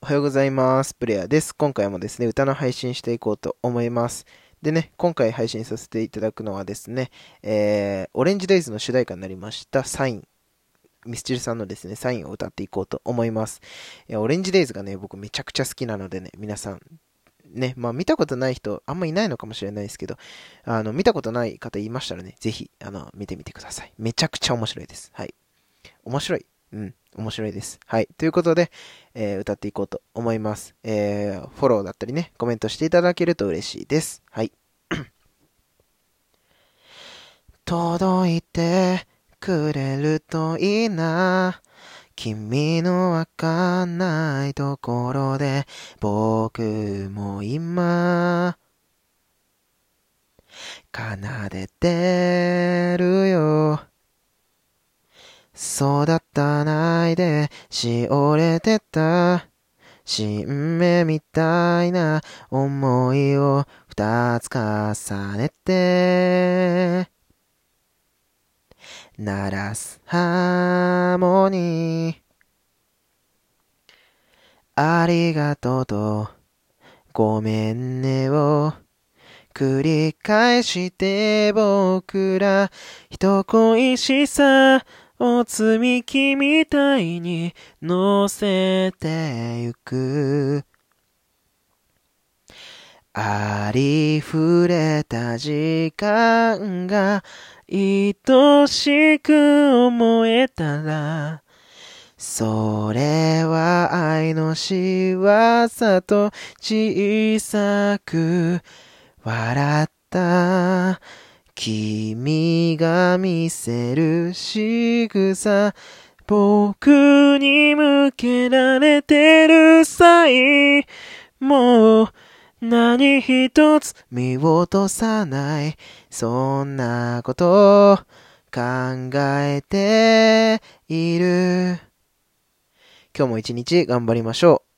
おはようございます。プレイヤーです。今回もですね、歌の配信していこうと思います。でね、今回配信させていただくのはですね、えー、オレンジデイズの主題歌になりました、サイン。ミスチルさんのですね、サインを歌っていこうと思います。いやオレンジデイズがね、僕めちゃくちゃ好きなのでね、皆さん、ね、まあ見たことない人、あんまいないのかもしれないですけど、あの、見たことない方いましたらね、ぜひ、あの、見てみてください。めちゃくちゃ面白いです。はい。面白い。うん、面白いです。はい。ということで、えー歌っていこうと思います。えーフォローだったりね、コメントしていただけると嬉しいです。はい。届いてくれるといいな。君のわかんないところで僕も今奏でて。そうだったないでしおれてた。新芽みたいな思いを二つ重ねて。鳴らすハーモニー。ありがとうと。ごめんねを。繰り返して僕ら人恋しさ。を積み木みたいに乗せてゆく。ありふれた時間が愛しく思えたらそれは愛の仕業と小さく笑った。見せる仕草。僕に向けられてる際。もう何一つ見落とさない。そんなことを考えている。今日も一日頑張りましょう。